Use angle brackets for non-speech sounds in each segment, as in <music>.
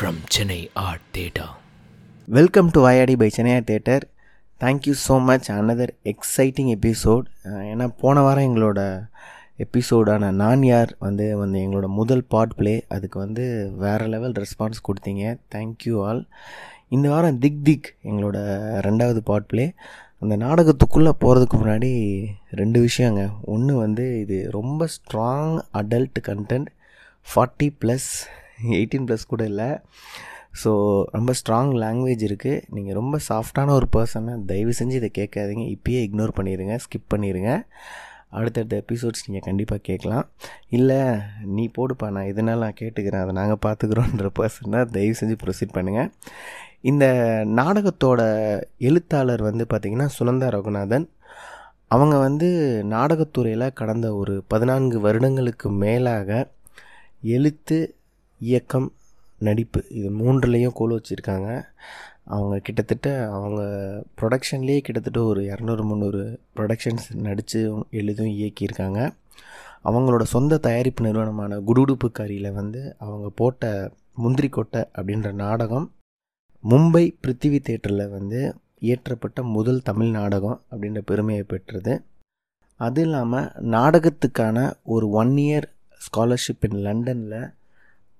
From Chennai art theatre welcome to Vayadi by சென்னையா theatre thank you so much another exciting episode ஏன்னா போன வாரம் எங்களோட எபிசோடான நான் யார் வந்து வந்து எங்களோட முதல் பாட் ப்ளே அதுக்கு வந்து வேறு லெவல் ரெஸ்பான்ஸ் கொடுத்தீங்க. தேங்க்யூ ஆல் இந்த வாரம் திக் திக் எங்களோட ரெண்டாவது பாட் ப்ளே அந்த நாடகத்துக்குள்ளே போகிறதுக்கு முன்னாடி ரெண்டு விஷயங்க. ஒன்று வந்து இது ரொம்ப strong adult content forty plus eighteen plus கூட இல்லை. ஸோ ரொம்ப ஸ்ட்ராங் லாங்குவேஜ் இருக்குது நீங்கள் ரொம்ப சாஃப்டான ஒரு பர்சனை தயவு செஞ்சு இதை கேட்காதீங்க. இப்பயே இக்னோர் பண்ணிடுங்க ஸ்கிப் பண்ணிடுங்க அடுத்தடுத்த எபிசோட்ஸ் நீங்கள் கண்டிப்பாக கேட்கலாம். இல்லை நீ போடுப்பா நான் இதனால் நான் கேட்டுக்கிறேன் அதை நாங்கள் பார்த்துக்குறோன்ற பர்சன்னா தயவு செஞ்சு ப்ரொசீட் பண்ணுங்கள் இந்த நாடகத்தோட எழுத்தாளர் வந்து பார்த்திங்கன்னா சுனந்தா ரகுநாதன். அவங்க வந்து நாடகத்துறையில் கடந்த ஒரு பதினான்கு வருடங்களுக்கு மேலாக எழுத்து இயக்கம் நடிப்பு இது மூன்றுலேயும் கோல் வச்சுருக்காங்க. அவங்க கிட்டத்தட்ட அவங்க ப்ரொடக்ஷன்லேயே கிட்டத்தட்ட ஒரு இரநூறு முந்நூறு ப்ரொடக்ஷன்ஸ் நடித்து எழுதும் இயக்கியிருக்காங்க. அவங்களோட சொந்த தயாரிப்பு நிறுவனமான குடுகுடுப்புக்காரியில் வந்து அவங்க போட்ட முந்திரி கொட்டை அப்படின்ற நாடகம் மும்பை பிருத்திவி தேட்டரில் வந்து இயற்றப்பட்ட முதல் தமிழ் நாடகம் அப்படின்ற பெருமையை பெற்றது. அது இல்லாமல் நாடகத்துக்கான ஒரு ஒன் இயர் ஸ்காலர்ஷிப் இன் லண்டனில்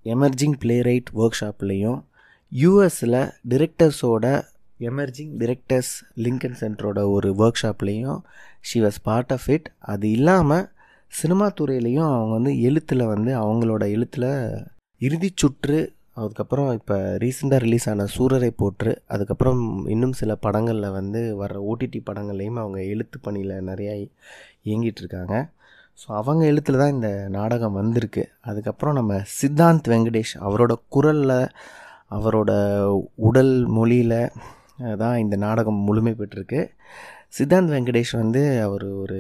எமர்ஜிங் பிளேரைட் ஒர்க் ஷாப்லேயும் யூஎஸில் டிரெக்டர்ஸோட எமர்ஜிங் டிரெக்டர்ஸ் லிங்கன் சென்டரோட ஒரு work ஷாப்லேயும் she was part of it அது இல்லாமல் சினிமா துறையிலையும் அவங்க வந்து எழுத்தில் வந்து அவங்களோட எழுத்தில் இறுதி சுற்று அதுக்கப்புறம் இப்போ ரீசெண்டாக ரிலீஸ் ஆன சூரரை போற்று அதுக்கப்புறம் இன்னும் சில படங்களில் வந்து வர்ற ஓடிடி படங்கள்லையும் அவங்க எழுத்து பணியில் நிறையா இயங்கிட்டு இருக்காங்க. ஸோ அவங்க எழுத்தில் தான் இந்த நாடகம் வந்திருக்கு. அதுக்கப்புறம் நம்ம சித்தாந்த் வெங்கடேஷ் அவரோட குரலில் அவரோட உடல் மொழியில் தான் இந்த நாடகம் முழுமை பெற்றிருக்கு. சித்தாந்த் வெங்கடேஷ் வந்து அவர் ஒரு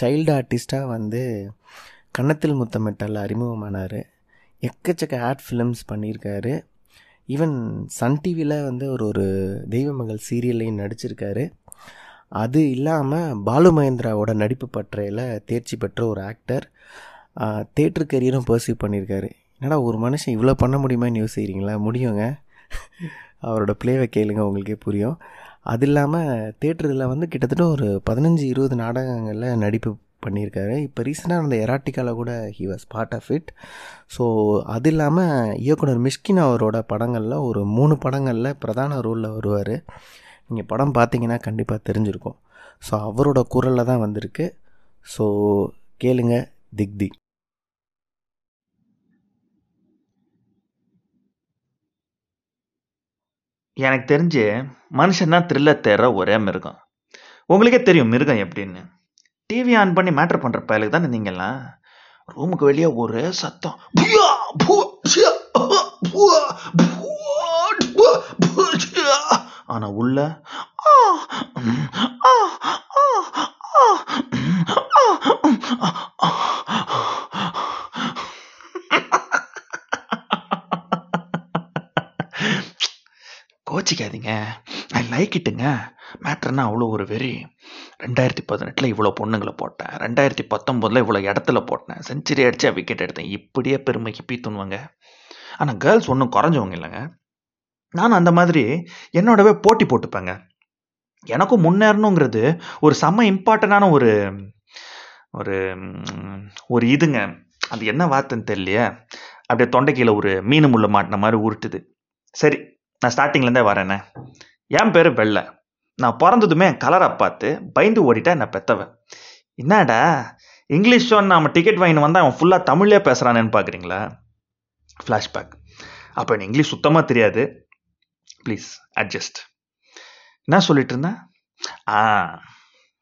சைல்டு ஆர்டிஸ்ட்டாக வந்து கன்னத்தில் முத்தமிட்டால் அறிமுகமானார். எக்கச்சக்க ஆட் ஃபிலிம்ஸ் பண்ணியிருக்காரு. ஈவன் சன் டிவியில் வந்து ஒரு ஒரு தெய்வமகள் சீரியல்லையும் நடிச்சிருக்காரு. அது இல்லாமல் பாலு மகேந்திராவோட நடிப்பு பற்றையில் தேர்ச்சி பெற்ற ஒரு ஆக்டர் தேட்ரு கரியரும் பர்சியூ பண்ணியிருக்காரு. என்னடா ஒரு மனுஷன் இவ்வளோ பண்ண முடியுமான்னு யோசிக்கிறீங்களா? முடியுங்க. அவரோட ப்ளேவை கேளுங்க உங்களுக்கே புரியும். அது இல்லாமல் தேட்டரில் வந்து கிட்டத்தட்ட ஒரு பதினஞ்சு இருபது நாடகங்களில் நடிப்பு பண்ணியிருக்காரு. இப்போ ரீசெண்டாக அந்த எராட்டிக்காவில் கூட he was part of it so அது இல்லாமல் இயக்குனர் மிஷ்கின் அவரோட படங்களில் ஒரு மூணு படங்களில் பிரதான ரோலில் வருவார். நீங்கள் படம் பார்த்தீங்கன்னா கண்டிப்பாக தெரிஞ்சிருக்கும். ஸோ அவரோட குரலில் தான் வந்திருக்கு. ஸோ கேளுங்க திக்தி. எனக்கு தெரிஞ்சு மனுஷன் தான் த்ரில்லர் தேடுற ஒரே மிருகம். உங்களுக்கே தெரியும் மிருகம் எப்படின்னு. டிவி ஆன் பண்ணி மேட்டர் பண்ற பயலுக்கு தானே நீங்கள்லாம் ரூமுக்கு வெளியே ஒரே சத்தம். ஆனால் ஆனா உள்ள ஆ, ஆ, ஆ, ஆ, கோச்சிக்காதீங்க. ஐ லைக் இட்டுங்க மேட்ருன்னா அவ்வளோ ஒரு வெறி. ரெண்டாயிரத்தி பதினெட்டில் இவ்வளோ பொண்ணுங்களை போட்டேன். ரெண்டாயிரத்தி பத்தொம்போதில் இவ்வளோ இடத்துல போட்டேன். செஞ்சுரி அடித்து விக்கெட் எடுத்தேன். இப்படியே பெருமைக்கு பீத்துணுவாங்க ஆனால் கேர்ள்ஸ் ஒன்றும் குறைஞ்சவங்க இல்லைங்க. நான் அந்த மாதிரி என்னோடவே போட்டி போட்டுப்பேங்க. எனக்கும் முன்னேறணுங்கிறது ஒரு செம்ம இம்பார்ட்டண்டான ஒரு ஒரு ஒரு இதுங்க. அது என்ன வார்த்தைன்னு தெரியலையே. அப்படியே தொண்டைக்கையில் ஒரு மீன் முள்ள மாட்டின மாதிரி உருட்டுது. சரி நான் ஸ்டார்டிங்லேருந்தே வரேனே. என் பேர் வெள்ளை. நான் பிறந்ததுமே என் கலரை பார்த்து பயந்து ஓடிட்டா என்னை பெத்தவன். என்னடா இங்கிலீஷ் ஷோ நம்ம டிக்கெட் வாங்கின்னு வந்தால் அவன் ஃபுல்லாக தமிழ்லேயே பேசுகிறானேன்னு பார்க்குறீங்களா ஃப்ளாஷ்பேக் அப்போ எனக்கு இங்கிலீஷ் சுத்தமாக தெரியாது. ப்ளீஸ் அட்ஜஸ்ட் என்ன சொல்லிட்டு இருந்தேன்? ஆ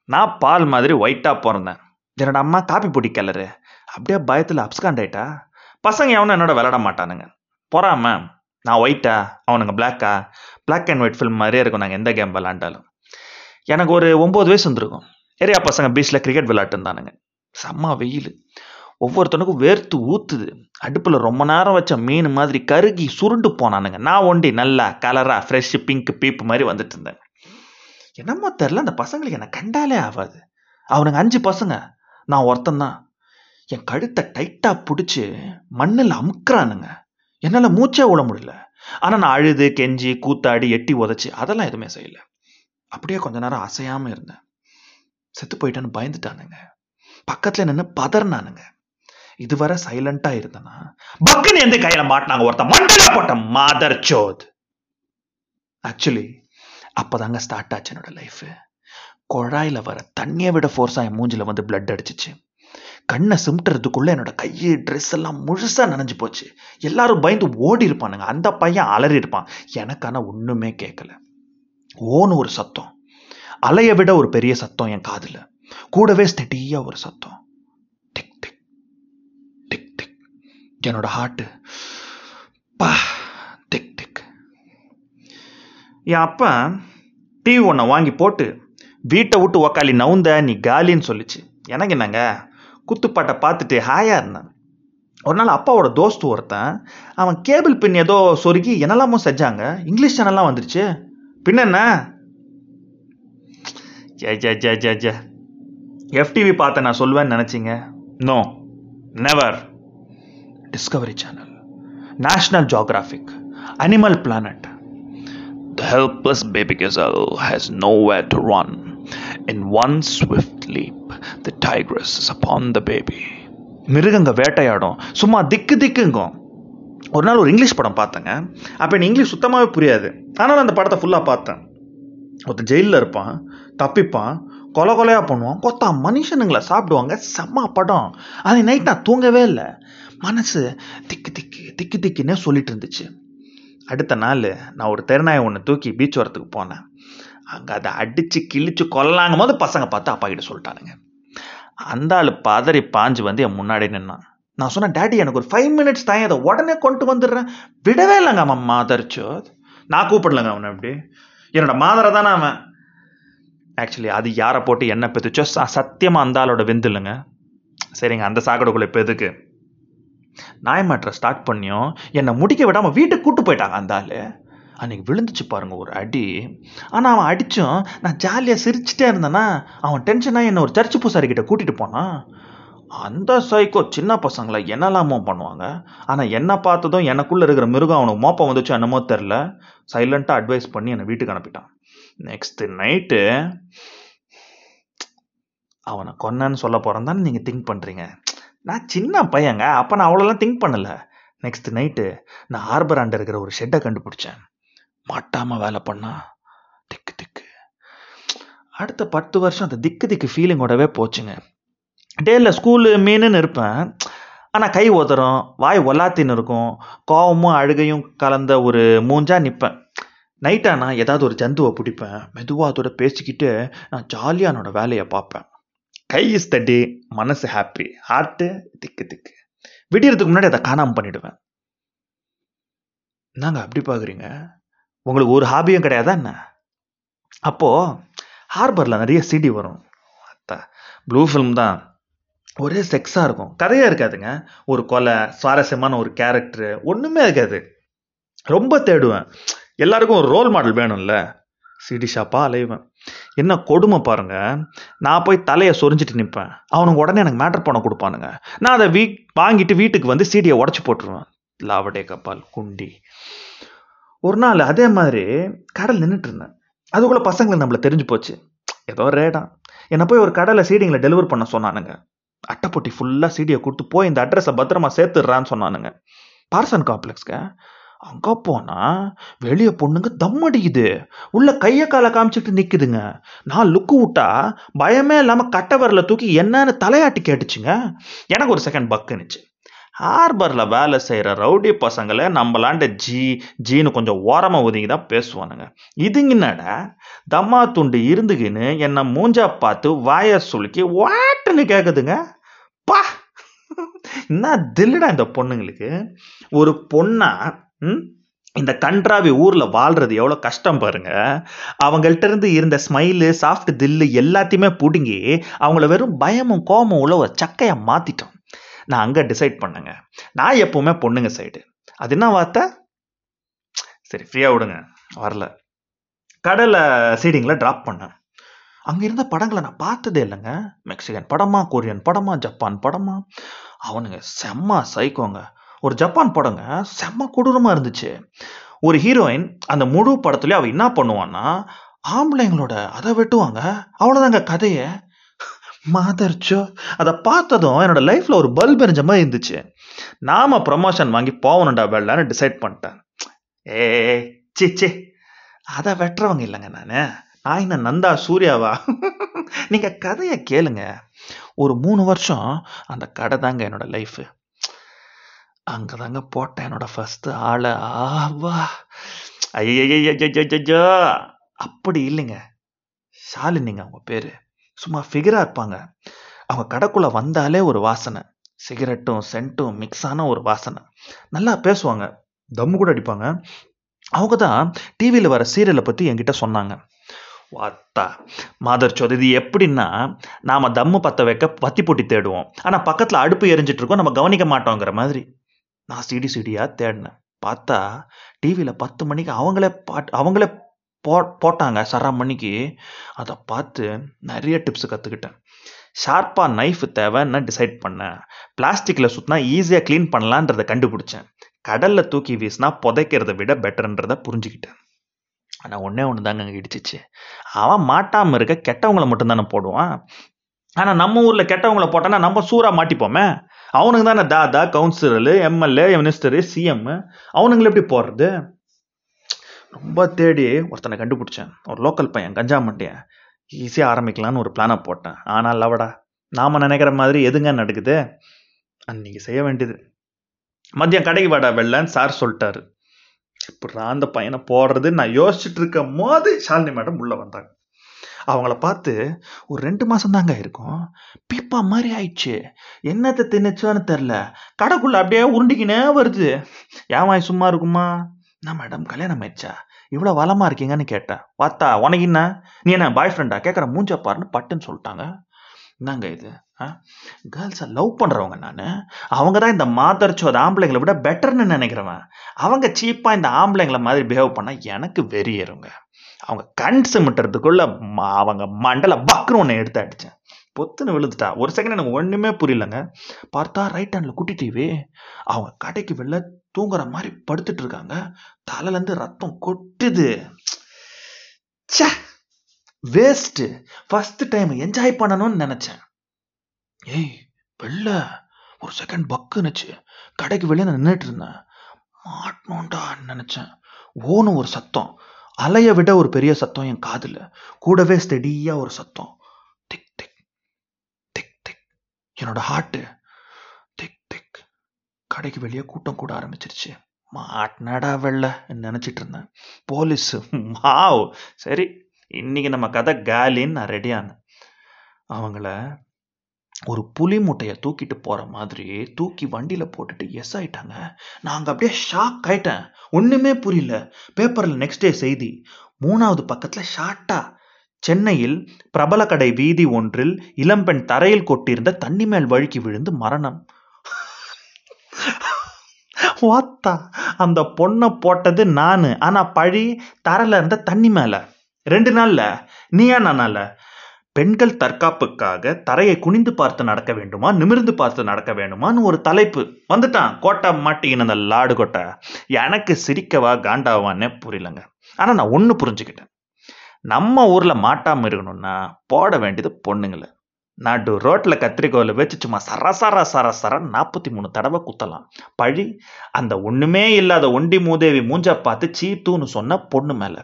நான் பால் மாதிரி ஒயிட்டாக பிறந்தேன். என்னோட அம்மா காப்பி பொடி கலரு அப்படியே பயத்தில் அப்ஸ்காண்ட் ஆயிட்டா பசங்க எவனும் என்னோட விளாட மாட்டானுங்க. பொறாம நான் ஒயிட்டா அவனுங்க பிளாக்கா பிளாக் அண்ட் ஒயிட் ஃபில்ம் மாதிரியே இருக்கும் நாங்கள் எந்த கேம் விளாண்டாலும் எனக்கு ஒரு ஒம்பது வயசு வந்துருக்கும். ஏரியா பசங்க பீச்சில் கிரிக்கெட் விளாட்டுருந்தானுங்க செம்ம வெயில். ஒவ்வொருத்தனுக்கும் வேர்த்து ஊத்துது. அடுப்பில் ரொம்ப நேரம் வச்ச மீன் மாதிரி கருகி சுருண்டு போனானுங்க. நான் ஒண்டி நல்லா கலராக ஃப்ரெஷ் பிங்க் பீப்பு மாதிரி வந்துட்டு இருந்தேன். என்னமோ தெரில அந்த பசங்களுக்கு என்னை கண்டாலே ஆகாது அவனுங்க அஞ்சு பசங்க. நான் ஒருத்தன் தான். என் கழுத்தை டைட்டாக பிடிச்சி மண்ணில் அமுக்குறானுங்க. என்னால் மூச்சே விட முடியல. ஆனால் நான் அழுது கெஞ்சி கூத்தாடி எட்டி உதச்சி அதெல்லாம் எதுவுமே செய்யல. அப்படியே கொஞ்ச நேரம் அசையாமல் இருந்தேன். செத்து போயிட்டேன்னு பயந்துட்டானுங்க. பக்கத்தில் நின்று பதறினானுங்க. இதுவரை சைலண்டா இருந்தனா? பக்குன்னு எந்த கையில மாட்டினாங்க ஒருத்த மண்டல போட்ட மாதர் சோத். ஆக்சுவலி அப்பதாங்க ஸ்டார்ட் ஆச்சு என்னோட லைஃப் குழாயில வர தண்ணியை விட ஃபோர்ஸா என் மூஞ்சில வந்து பிளட் அடிச்சிச்சு. கண்ணை சிமிட்டுறதுக்குள்ள என்னோட கையை ட்ரெஸ் எல்லாம் முழுசா நனைஞ்சு போச்சு. எல்லாரும் பயந்து ஓடி இருப்பானுங்க. அந்த பையன் அலறி இருப்பான். எனக்கான ஒண்ணுமே கேட்கல ஓன்னு ஒரு சத்தம். அலையை விட ஒரு பெரிய சத்தம் என் காதில். கூடவே ஸ்டெடியா ஒரு சத்தம். என்னோட ஹார்ட்டு பா டிக் டிக் என் அப்பா டிவி ஒன்றை வாங்கி போட்டு வீட்டை விட்டு உக்காளி நவுந்த நீ காலின்னு சொல்லிச்சு. எனக்கு என்னங்க? குத்துப்பாட்டை பார்த்துட்டு ஹாயாக இருந்தேன். ஒரு நாள் அப்பாவோட தோஸ்து ஒருத்தன் அவன் கேபிள் பின் ஏதோ சொருகி என்னெல்லாமோ செஞ்சாங்க. இங்கிலீஷ் சேனல்லாம் வந்துருச்சு. பின்ன என்ன? J J J J J. FTV பார்த்த நான் சொல்லுவேன்னு நினச்சிங்க? No never Discovery channel National Geographic Animal Planet The helpless baby gazelle has nowhere to run. In one swift leap, the tigress is upon the baby. மிருகங்க வேட்டையாடும். சும்மா திக்கு திக்குங்கும் ஒரு நாள் ஒரு இங்கிலீஷ் படம் பார்த்தேங்க. அப்போ எனக்கு இங்கிலீஷ் சுத்தமாகவே புரியாது. ஆனால் அந்த படத்தை ஃபுல்லாக பார்த்தேன். ஒருத்தன் ஜெயிலில் இருப்பான் தப்பிப்பான் கொலை கொலையாக பண்ணுவான் கொத்தா மனுஷனுங்களை சாப்பிடுவாங்க. செம்ம படம். அது நைட் நான் தூங்கவே இல்லை. மனசு திக்கு திக்கு திக்கு திக்குன்னே சொல்லிட்டு இருந்துச்சு. அடுத்த நாள் நான் ஒரு தெருநாயை ஒன்று தூக்கி பீச் வரத்துக்கு போனேன். அங்கே அதை அடித்து கிழிச்சு கொல்லாங்கும் போது பசங்க பார்த்து அப்பா கிட்ட சொல்லிட்டானுங்க. அந்த ஆள் பதறி பாஞ்சு வந்து என் முன்னாடி நின்னான். நான் சொன்னேன் டேடி எனக்கு ஒரு ஃபைவ் மினிட்ஸ் தான் அதை உடனே கொண்டு வந்துடுறேன். விடவே இல்லைங்க அவன் மாதரிச்சோ. நான் கூப்பிடலங்க அவனை அப்படி. என்னோட மாதரை தானே அவன். ஆக்சுவலி அது யாரை போட்டு என்ன பெத்துச்சோ சத்தியமாக அந்த ஆளோட வெந்து சரிங்க அந்த சாக்கடைக்குள்ளே இப்போ எதுக்கு? நாயமாற்ற ஸ்டார்ட் பண்ணியும் என்னை முடிக்க விடாமல் வீட்டுக்கு கூட்டு போயிட்டாங்க அந்த ஆள். அன்னைக்கு விழுந்துச்சு பாருங்க ஒரு அடி. ஆனால் அவன் அடித்தும் நான் ஜாலியாக சிரிச்சிட்டே இருந்தேன்னா அவன் டென்ஷனாக என்னை ஒரு சர்ச்சு பூசாரிக்கிட்ட கூட்டிகிட்டு போனான் அந்த சைக்கோ சின்ன பசங்களை என்னெல்லாமோ பண்ணுவாங்க? ஆனால் என்ன பார்த்ததும் எனக்குள்ளே இருக்கிற மிருகம் அவனுக்கு மோப்பம் வந்துச்சோ என்னமோ தெரில சைலண்ட்டாக அட்வைஸ் பண்ணி என்னை வீட்டுக்கு அனுப்பிட்டான். நெக்ஸ்ட்டு நைட்டு அவனை கொன்னன்னு சொல்ல போகிறேன் தானே நீங்கள் திங்க் பண்ணுறீங்க நான் சின்ன பையங்க அப்போ நான் அவ்வளோலாம் திங்க் பண்ணலை. நெக்ஸ்ட் நைட்டு நான் ஹார்பர் ஆண்ட இருக்கிற ஒரு ஷெட்டை கண்டுபிடிச்சேன். மாட்டாமல் வேலை பண்ணா திக்கு திக்கு. அடுத்த பத்து வருஷம் அந்த திக்கு திக்கு ஃபீலிங்கோடவே போச்சுங்க. டேல ஸ்கூலு மீனுன்னு இருப்பேன். ஆனால் கை உதறும் வாய் ஒல்லாத்தின்னு இருக்கும். கோவமும் அழுகையும் கலந்த ஒரு மூஞ்சா நிற்பேன் நைட்டானா ஏதாவது ஒரு ஜந்துவை பிடிப்பேன். மெதுவாக அதோட பேசிக்கிட்டு நான் ஜாலியாக என்னோட வேலையை பார்ப்பேன். கை இஸ் தட்டி மனசு ஹாப்பி ஹார்ட்டு திக்கு திக்கு. விடியறதுக்கு முன்னாடி அதை காணாமல் பண்ணிடுவேன். நாங்கள் அப்படி பார்க்குறீங்க உங்களுக்கு ஒரு ஹாபியும் கிடையாதா என்ன? அப்போது ஹார்பரில் நிறைய சிடி வரும். அத்தா ப்ளூ ஃபிலிம் தான். ஒரே செக்ஸாக இருக்கும். கதையாக இருக்காதுங்க. ஒரு கொலை சுவாரஸ்யமான ஒரு கேரக்டரு ஒன்றுமே இருக்காது. ரொம்ப தேடுவேன். எல்லாருக்கும் ஒரு ரோல் மாடல் வேணும்ல. சிடி ஷாப்பாக அலைவேன் என்ன கொடுமை பாருங்க. நான் போய் தலையை சொரிஞ்சிட்டு நிற்பேன் அவனுங்க உடனே எனக்கு மேட்டர் பணம் கொடுப்பானுங்க. நான் அதை வீ வாங்கிட்டு வீட்டுக்கு வந்து சீடியை உடச்சி போட்டுருவேன். லாவடே கப்பால் குண்டி. ஒரு நாள் அதே மாதிரி கடல் நின்றுட்டு இருந்தேன். அதுக்குள்ள பசங்களை நம்மள தெரிஞ்சு போச்சு. ஏதோ ரேடா என்னை போய் ஒரு கடையில் சீடிங்களை டெலிவர் பண்ண சொன்னானுங்க. அட்டைப்பொட்டி ஃபுல்லாக சீடியை கொடுத்து போய் இந்த அட்ரஸை பத்திரமா சேர்த்துடுறான்னு சொன்னானுங்க. பார்சன் காம்ப்ளெக்ஸ்க்கு அங்கே போனால் வெளியே பொண்ணுங்க தம் அடிக்குது. உள்ள கையை காலை காமிச்சிட்டு நிற்குதுங்க நான் லுக்கு விட்டா பயமே இல்லாமல் கட்டை தூக்கி என்னன்னு தலையாட்டி கேட்டுச்சுங்க. எனக்கு ஒரு செகண்ட் பக்குனுச்சு ஹார்பரில் வேலை செய்கிற ரவுடி பசங்களை நம்மளாண்ட ஜி ஜீனு கொஞ்சம் ஓரமாக ஒதுங்கி தான் பேசுவானுங்க இதுங்கின்னடா தம்மா துண்டு இருந்துக்கின்னு என்னை மூஞ்சா பார்த்து வாயை சுளுக்கி வாட்டுன்னு கேட்குதுங்க பா! <laughs> என்ன தில்லுடா இந்த பொண்ணுங்களுக்கு? ஒரு பொண்ணா இந்த கன்றாவி ஊரில் வாழ்றது எவ்வளோ கஷ்டம் பாருங்க. அவங்கள்ட்ட இருந்து இருந்த ஸ்மைலு சாஃப்ட் தில்லு எல்லாத்தையுமே பிடுங்கி அவங்கள வெறும் பயமும் கோபமும் உள்ள ஒரு சக்கையை மாத்திட்டோம். நான் அங்கே டிசைட் பண்ணேங்க. நான் எப்பவுமே பொண்ணுங்க சைடு அது என்ன வார்த்தை? சரி ஃப்ரீயாக விடுங்க. வரல. கடலை சீடிங்கில் ட்ராப் பண்ணேன். அங்கே இருந்த படங்களை நான் பார்த்ததே இல்லைங்க. மெக்சிகன் படமா கொரியன் படமா ஜப்பான் படமா? அவனுங்க செம்ம சைக்கோங்க ஒரு ஜப்பான் படங்க செம்ம கொடூரமாக இருந்துச்சு. ஒரு ஹீரோயின் அந்த முழு படத்துலயும் அவள் என்ன பண்ணுவான்னா ஆம்பளைங்களோட அதை வெட்டுவாங்க. அவ்வளோதாங்க கதையை. மாதர்ச்சோ அதை பார்த்ததும் என்னோட லைஃப்பில் ஒரு பல்ப் எரிஞ்ச மாதிரி இருந்துச்சு. நாம ப்ரமோஷன் வாங்கி போகணுண்டா வெள்ளான்னு டிசைட் பண்ணிட்டேன். ஏ சி சி அதை வெட்டுறவங்க இல்லைங்க நான். நான் என்ன நந்தா சூர்யாவா? நீங்கள் கதையை கேளுங்க. ஒரு மூணு வருஷம் அந்த கடை தாங்க என்னோட லைஃபு அங்கதாங்க போட்டேன். என்னோட ஃபஸ்ட்டு ஆளை. ஆவா. ஐயோ அப்படி இல்லைங்க. ஷாலினிங்க அவங்க பேர். சும்மா ஃபிகராக இருப்பாங்க. அவங்க கடைக்குள்ளே வந்தாலே ஒரு வாசனை. சிகரெட்டும் சென்ட்டும் மிக்ஸான ஒரு வாசனை. நல்லா பேசுவாங்க. தம்மு கூட அடிப்பாங்க. அவங்க தான் டிவியில் வர சீரியலை பற்றி என்கிட்ட சொன்னாங்க. வாத்தா. மாதர் சோது இது எப்படின்னா நாம் தம்மு பற்ற வைக்க பத்தி போட்டி தேடுவோம். ஆனால் பக்கத்தில் அடுப்பு எரிஞ்சிட்ருக்கோம் நம்ம கவனிக்க மாட்டோங்கிற மாதிரி. நான் சிடி சிடியாக தேடினேன். பார்த்தா டிவியில் பத்து மணிக்கு அவங்களே பாட் அவங்களே போ போட்டாங்க சரா மணிக்கு. அதை பார்த்து நிறைய டிப்ஸ் கற்றுக்கிட்டேன் ஷார்ப்பாக நைஃப் தேவைன்னு டிசைட் பண்ணேன். பிளாஸ்டிக்கில் சுற்றினா ஈஸியாக க்ளீன் பண்ணலான்றதை கண்டுபிடிச்சேன். கடலில் தூக்கி வீசினா புதைக்கிறத விட பெட்டர்ன்றதை புரிஞ்சுக்கிட்டேன். ஆனால் ஒன்றே ஒன்று தாங்க அங்கே இடிச்சிச்சு. அவன் மாட்டாமல் இருக்க கெட்டவங்களை மட்டும்தானே போடுவான். ஆனால் நம்ம ஊரில் கெட்டவங்களை போட்டோன்னா நம்ம சூறாக மாட்டிப்போமே. அவனுக்கு தானே தாதா கவுன்சிலரு எம்எல்ஏ மினிஸ்டரு சிஎம் அவனுங்களை எப்படி போடுறது? ரொம்ப தேடி ஒருத்தனை கண்டுபிடிச்சேன். ஒரு லோக்கல் பையன் கஞ்சா மண்டியன். ஈஸியாக ஆரம்பிக்கலான்னு ஒரு பிளானை போட்டேன். ஆனால் லவடா நாம் நினைக்கிற மாதிரி எதுங்க நடக்குது? அன்னைக்கு செய்ய வேண்டியது. மதியம் கடைக்கு வாடா வெள்ளன்னு சார் சொல்லிட்டாரு. இப்படா அந்த பையனை போடுறது நான் யோசிச்சுட்டு இருக்கும் போது ஷாலினி மேடம் உள்ளே வந்தாங்க. அவங்கள பார்த்து ஒரு ரெண்டு மாதம் தாங்க இருக்கும். பீப்பா மாதிரி ஆயிடுச்சு. என்னத்தை தின்னுச்சோன்னு தெரில. கடைக்குள்ள அப்படியே உருண்டிக்கினே வருது. ஏமாய் சும்மா இருக்குமா? நான் மேடம் கல்யாணம் ஆயிடுச்சா? இவ்வளோ வளமாக இருக்கீங்கன்னு கேட்டேன் பார்த்தா உனக்கு என்ன? நீ என்ன பாய் ஃப்ரெண்டா கேட்குற மூஞ்ச பாருன்னு பட்டுன்னு சொல்லிட்டாங்க. என்னங்க இது? ஆ? கேர்ள்ஸை லவ் பண்ணுறவங்க நான்? அவங்க தான் இந்த மாதர்ச்சோத ஆம்பளைங்களை விட பெட்டர்னு நினைக்கிறவன். அவங்க சீப்பாக இந்த ஆம்பளைங்களை மாதிரி பிஹேவ் பண்ணால் எனக்கு வெறியேறுங்க. அவங்க கண் சிமிட்டுறதுக்குள்ள அவங்க மண்டல பக்குன்னு ஒன்று எடுத்து அடித்தேன் பொத்துன்னு விழுந்துட்டா. ஒரு செகண்ட் எனக்கு ஒன்றுமே புரியலங்க. பார்த்தா ரைட் ஹேண்டில் குட்டி டிவி அவங்க கடைக்கு வெளில தூங்குற மாதிரி படுத்துட்டு இருக்காங்க. தலையிலேருந்து ரத்தம் கொட்டுது. ச்சே! வேஸ்ட்டு ஃபர்ஸ்ட் டைம் என்ஜாய் பண்ணணும்னு நினச்சேன். ஏய் வெளில ஒரு செகண்ட் பக்குனுச்சு. கடைக்கு வெளியே நான் நின்றுட்டு இருந்தேன். மாட்டணும்டா நினச்சேன். ஓனும் ஒரு சத்தம். அலைய விட ஒரு பெரிய சத்தம் என் காதுல. கூடவே ஸ்டெடியா ஒரு சத்தம். திக் டிக் திக் டிக் என்னோட ஹார்ட்டு திக் டிக் கடைக்கு வெளியே கூட்டம் கூட ஆரம்பிச்சிருச்சு. மாட்டினடா வெள்ள நினைச்சிட்டு இருந்தேன். போலீஸ் மாவ் சரி இன்னைக்கு நம்ம கதை காலின்னு நான் ரெடியானேன் அவங்கள ஒரு புலி மூட்டையை தூக்கிட்டு போற மாதிரி தூக்கி வண்டியில போட்டுட்டு எஸ் ஆயிட்டாங்க. நான் அங்க அப்படியே ஷாக் ஆயிட்டேன். ஒண்ணுமே புரியல. பேப்பர்ல நெக்ஸ்ட் டே செய்தி. மூணாவது பக்கத்துல ஷார்ட்டா சென்னையில் பிரபல கடை வீதி ஒன்றில் இளம்பெண் தரையில் கொட்டியிருந்த தண்ணி மேல் வழுக்கி விழுந்து மரணம். வாத்தா அந்த பொண்ணை போட்டது நானு. ஆனா பழி தரையில இருந்த தண்ணி மேல. ரெண்டு நாள்ல. நீயா நானால? பெண்கள் தற்காப்புக்காக தரையை குனிந்து பார்த்து நடக்க வேண்டுமா? நிமிர்ந்து பார்த்து நடக்க வேண்டுமான்னு ஒரு தலைப்பு. வந்துட்டான். கோட்டா மாட்டிக்கின அந்த லாடு கோட்டை. எனக்கு சிரிக்கவா காண்டாவான்னே புரியலங்க. ஆனால் நான் ஒன்று புரிஞ்சுக்கிட்டேன். நம்ம ஊரில் மாட்டாமல் இருக்கணும்னா போட வேண்டியது பொண்ணுங்களை. நடு ரோட்டில் கத்திரிக்கோலை வச்சு சும்மா சர சர சர சர நாற்பத்தி மூணு தடவை குத்தலாம். பழி அந்த ஒன்றுமே இல்லாத ஒண்டி மூதேவி மூஞ்சா பார்த்து சீத்தூன்னு சொன்ன பொண்ணு மேலே.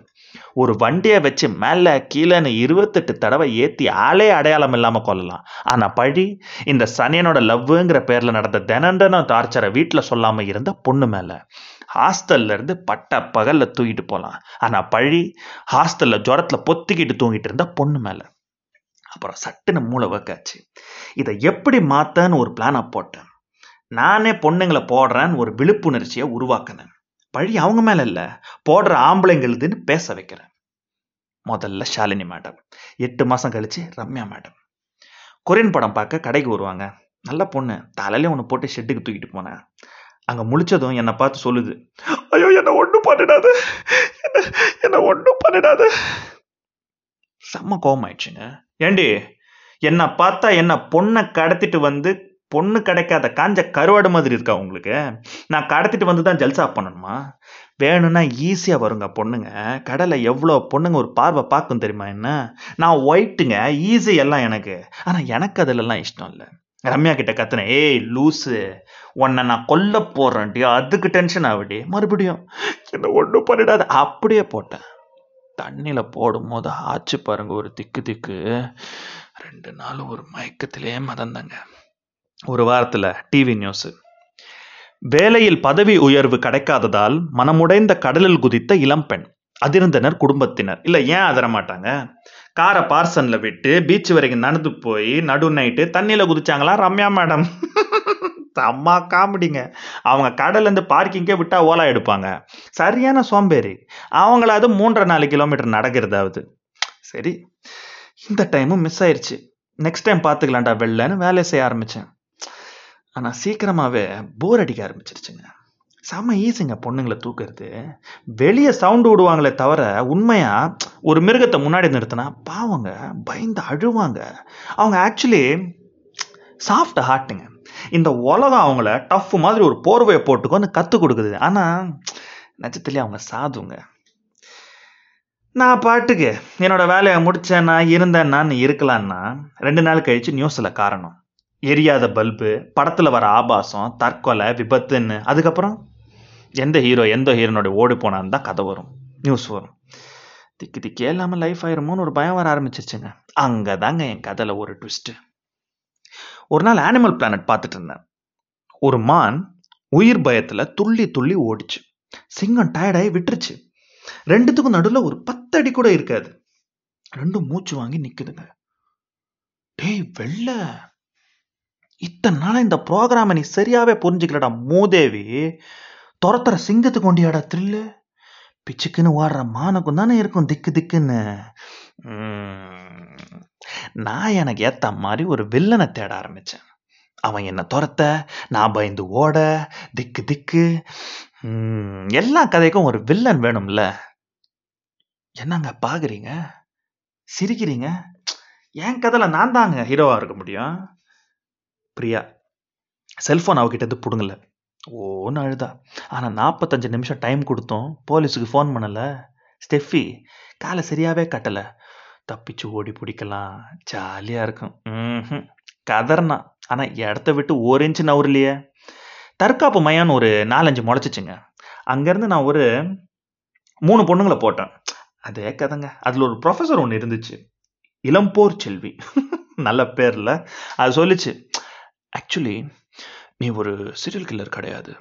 ஒரு வண்டியை வச்சு மேல கீழேன்னு இருபத்தெட்டு தடவை ஏத்தி ஆளே அடையாளம் இல்லாம கொல்லலாம். ஆனா பழி இந்த சனியனோட லவ்வுங்கிற பேரில் நடந்த தினண்டனம் டார்ச்சரை வீட்டுல சொல்லாம இருந்த பொண்ணு மேல. ஹாஸ்டல்ல இருந்து பட்ட பகல்ல தூக்கிட்டு போலாம். ஆனா பழி ஹாஸ்டல்ல ஜுரத்துல பொத்திக்கிட்டு தூங்கிட்டு இருந்த பொண்ணு மேல. அப்புறம் சட்டுன்னு மூளை வைக்காச்சு. இதை எப்படி மாற்றன்னு ஒரு பிளானை போட்டேன். நானே பொண்ணுங்களை போடுறேன்னு ஒரு விழிப்புணர்ச்சியை உருவாக்கினேன். பழி அவங்க மேல இல்ல. போடுற ஆம்பளைங்களுதுன்னு பேச வைக்கிறேன். முதல்ல ஷாலினி மேடம் எட்டு மாசம் கழிச்சு ரம்யா மேடம் கொரியன் படம் பார்க்க கடைக்கு வருவாங்க. நல்ல பொண்ணு. தலையிலே ஒன்று போட்டு ஷெட்டுக்கு தூக்கிட்டு போனேன். அங்க முழிச்சதும் என்னை பார்த்து சொல்லுது ஐயோ என்ன ஒன்றும் பண்ணிடாது. என்ன ஒன்றும் பண்ணிடாது. செம்ம கோபம் ஆயிடுச்சுங்க ஏண்டி என்னை பார்த்தா என்ன பொண்ணை கடத்திட்டு வந்து பொண்ணு கிடைக்காத காஞ்ச கருவாடு மாதிரி இருக்கா உங்களுக்கு? நான் கடத்திட்டு வந்து தான் ஜல்சா பண்ணணுமா? வேணும்னா ஈஸியாக வருங்க பொண்ணுங்க. கடலை எவ்வளோ பொண்ணுங்க ஒரு பார்வை பார்க்கும் தெரியுமா என்ன? நான் ஒயிட்டுங்க ஈஸி எல்லாம் எனக்கு. ஆனால் எனக்கு அதிலெல்லாம் இஷ்டம் இல்லை. ரம்யா கிட்ட கத்துனேன் ஏய் லூஸு உன்னை நான் கொல்ல போறேன்டி. அதுக்கு டென்ஷன் ஆகுடி. மறுபடியும் என்ன ஒன்றும் பண்ணிடாது. அப்படியே போட்டேன். தண்ணியில் போடும்போது ஆச்சு பாருங்க ஒரு திக்கு திக்கு. ரெண்டு நாள் ஒரு மயக்கத்திலே மதந்தாங்க. ஒரு வாரத்தில் டிவி நியூஸு வேலையில் பதவி உயர்வு கிடைக்காததால் மனமுடைந்த கடலில் குதித்த இளம்பெண் அதிர்ந்தனர் குடும்பத்தினர். இல்லை ஏன் அதிர மாட்டாங்க காரை பார்சனில் விட்டு பீச் வரைக்கும் நடந்து போய் நடு நைட்டு தண்ணியில் குதிச்சாங்களா? ரம்யா மேடம் அம்மா காமெடிங்க அவங்க கடல்ல பார்க்கிங்கே விட்டா ஓலா எடுப்பாங்க. சரியான சோம்பேறி. அவங்களாவது மூன்றரை நாலு கிலோமீட்டர் நடக்கிறதாவது. சரி இந்த டைமும் மிஸ் ஆயிடுச்சு நெக்ஸ்ட் டைம் பார்த்துக்கலாம்டா வெளிலன்னு வேலையை செய்ய ஆரம்பித்தேன் ஆனால் சீக்கிரமாகவே போர் அடிக்க ஆரம்பிச்சிருச்சுங்க. செம்ம ஈஸிங்க பொண்ணுங்களை தூக்குறது. வெளியே சவுண்டு விடுவாங்களே தவிர உண்மையாக ஒரு மிருகத்தை முன்னாடி நிறுத்தினா பாவங்க பயந்து அழுவாங்க. அவங்க ஆக்சுவலி சாஃப்ட் ஹார்ட்டுங்க இந்த உலகம் அவங்கள டஃப் மாதிரி ஒரு போர்வையை போட்டுக்கோன்னு கற்றுக் கொடுக்குது. ஆனால் நச்சத்துலேயே அவங்க சாதுங்க. நான் பாட்டுக்கு என்னோட வேலையை முடித்தேன்னா இருந்தேன்னான்னு இருக்கலான்னா ரெண்டு நாள் கழிச்சு நியூஸில் காரணம். எரியாத பல்பு படத்தில் வர ஆபாசம் தற்கொலை விபத்துன்னு அதுக்கப்புறம் எந்த ஹீரோ எந்த ஹீரோனோட ஓடி போனான்னு தான் கதை வரும். நியூஸ் வரும். திக்கு திக்கே இல்லாமல் லைஃப் ஆயிருமோன்னு ஒரு பயம் வர ஆரம்பிச்சிருச்சுங்க. அங்கே தாங்க என் கதையில் ஒரு ட்விஸ்ட்டு ஒரு நாள் ஆனிமல் பிளானட் பார்த்துட்டு இருந்தேன். ஒரு மான் உயிர் பயத்தில் துள்ளி துள்ளி ஓடிச்சு. சிங்கம் டயர்டாகி விட்டுருச்சு. ரெண்டுத்துக்கும் நடுவில் ஒரு பத்து அடி கூட இருக்காது. ரெண்டும் மூச்சு வாங்கி நிற்குதுங்க டேய் வெள்ளை. இத்தனை நாளாக இந்த ப்ரோக்ராமை நீ சரியாகவே புரிஞ்சுக்கலடா மூதேவி. துரத்துற சிங்கத்துக்கு ஒண்டியாடா த்ரில்லு பிச்சுக்குன்னு ஓடுற மானுக்கும் தானே இருக்கும் திக்கு திக்குன்னு. நான் எனக்கு ஏற்ற மாதிரி ஒரு வில்லனை தேட ஆரம்பித்தேன் அவன் என்னை துரத்த நான் பயந்து ஓட திக்கு திக்கு. எல்லா கதைக்கும் ஒரு வில்லன் வேணும்ல. என்னங்க பார்க்குறீங்க சிரிக்கிறீங்க? என் கதையில் நான் தாங்க ஹீரோவாக இருக்க முடியும்? பிரியா செல்ஃபோன் அவகிட்ட இருந்து ஓன்னு அழுதா. ஆனால் நாற்பத்தஞ்சு நிமிஷம் டைம் கொடுத்தோம் போலீஸுக்கு ஃபோன் பண்ணலை. ஸ்டெஃபி காலை சரியாகவே கட்டலை. தப்பிச்சு ஓடி பிடிக்கலாம். ஜாலியாக இருக்கும். ம்ஹும். கதர்னா. ஆனால் இடத்த விட்டு ஒரு இன்ச்சு நவரலையே தற்காப்பு மையான்னு ஒரு நாலஞ்சு முளைச்சிச்சுங்க. அங்கேருந்து நான் ஒரு மூணு பொண்ணுங்களை போட்டேன். அதே கதைங்க. அதில் ஒரு ப்ரொஃபஸர் ஒன்று இருந்துச்சு. இளம்போர் செல்வி. <laughs> நல்ல பேரில். அது சொல்லிச்சு ஆக்சுவலி நீ ஒரு சீரியல் கில்லர் கிடையாது.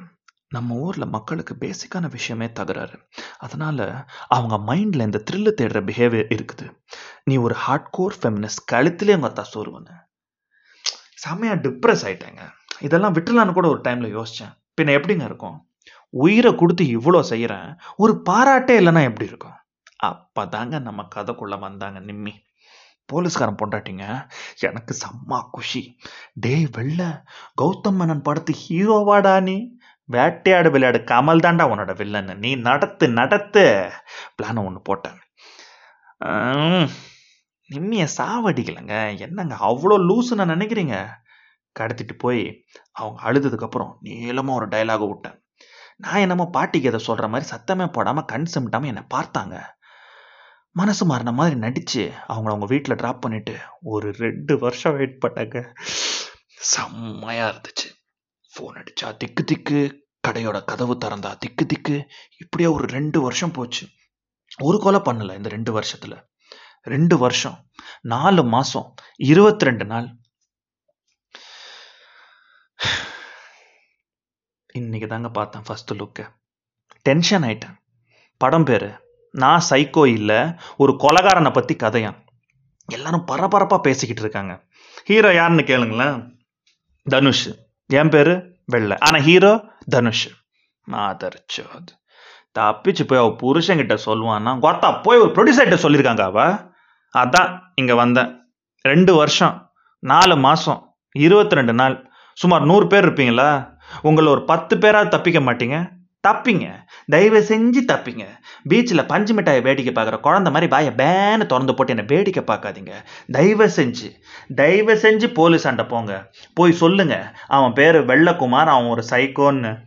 நம்ம ஊர்ல மக்களுக்கு பேசிக்கான விஷயமே தகராறு. அதனால அவங்க மைண்ட்ல இந்த த்ரில்லு தேடுற பிஹேவியர் இருக்குது. நீ ஒரு ஹார்ட் கோர் ஃபெமினிஸ்ட் கழுத்துலேயே உங்க அத்தா சோறுவனு செம்மையா டிப்ரெஸ் ஆயிட்டேங்க. இதெல்லாம் விட்டுலான்னு கூட ஒரு டைம்ல யோசிச்சேன். பின்ன எப்படிங்க இருக்கும்? உயிரை கொடுத்து இவ்வளோ செய்யறேன். ஒரு பாராட்டே இல்லைன்னா எப்படி இருக்கும்? அப்பதாங்க நம்ம கதைக்குள்ள வந்தாங்க நிம்மி. போலீஸ்காரன் பொண்டாட்டிங்க. எனக்கு செம்ம குஷி. டேய் வெள்ள. கௌதம் மேனன் படத்து ஹீரோவாடா நீ. வேட்டையாடு விளையாடு. கமல் தாண்டா உன்னோட வில்லன்னு நீ நடத்து நடத்து. பிளான ஒன்று போட்டேன். ஆம், நிம்மிய சாவடிக்கலைங்க. என்னங்க அவ்வளோ லூசுன்னு நினைக்கிறீங்க? கடத்திட்டு போய் அவங்க அழுததுக்கப்புறம் நீளமாக ஒரு டைலாக விட்டேன். நான் என்னமோ பாட்டிக்கு எதை சொல்கிற மாதிரி சத்தமே போடாமல் கண் சிமிட்டாமல் என்னை பார்த்தாங்க. மனசு மாறின மாதிரி நடித்து அவங்கள அவங்க வீட்டில் ட்ராப் பண்ணிவிட்டு ஒரு ரெண்டு வருஷம் வெயிட் பண்ணாங்க. செம்மையாக இருந்துச்சு. ஃபோன் அடித்தா திக்கு திக்கு கடையோட கதவு திறந்தா திக்கு திக்கு இப்படியே ஒரு ரெண்டு வருஷம் போச்சு. ஒரு கொலை பண்ணலை இந்த ரெண்டு வருஷத்தில். ரெண்டு வருஷம் நாலு மாதம் இருபத்தி ரெண்டு நாள். இன்னைக்கு தாங்க பார்த்தேன் ஃபஸ்ட்டு லுக்கை டென்ஷன் ஆயிட்டேன். படம் பேரு நான் சைக்கோ இல்லை ஒரு கொலகாரனை பற்றி கதையான் எல்லாரும் பரபரப்பாக பேசிக்கிட்டு இருக்காங்க. ஹீரோ யாருன்னு கேளுங்களேன். தனுஷ். என் பேர் வெள்ளை. ஆனால் ஹீரோ தனுஷ். மாதர்ச்சோத் தப்பிச்சு போய் அவள் புருஷங்கிட்ட சொல்லுவான்னா கொத்தா போய் ஒரு ப்ரொடியூசர்கிட்ட சொல்லியிருக்காங்க அவ. அதான் இங்கே வந்தேன். ரெண்டு வருஷம் நாலு மாதம் இருபத்தி ரெண்டு நாள். சுமார் நூறு பேர் இருப்பீங்களா? உங்களை ஒரு பத்து பேராவது தப்பிக்க மாட்டீங்க? தப்பிங்க. தயவு செஞ்சு தப்பிங்க. பீச்சில் பஞ்சு மிட்டாயை வேடிக்கை பார்க்குற குழந்தை மாதிரி வாயை பேன்னு திறந்து போட்டு என்னை வேடிக்கை பார்க்காதீங்க. தயவு செஞ்சு. தயவு செஞ்சு போலீஸ் அண்டை போங்க. போய் சொல்லுங்க. அவன் பேர் வெள்ளக்குமார் அவன் ஒரு சைக்கோன்னு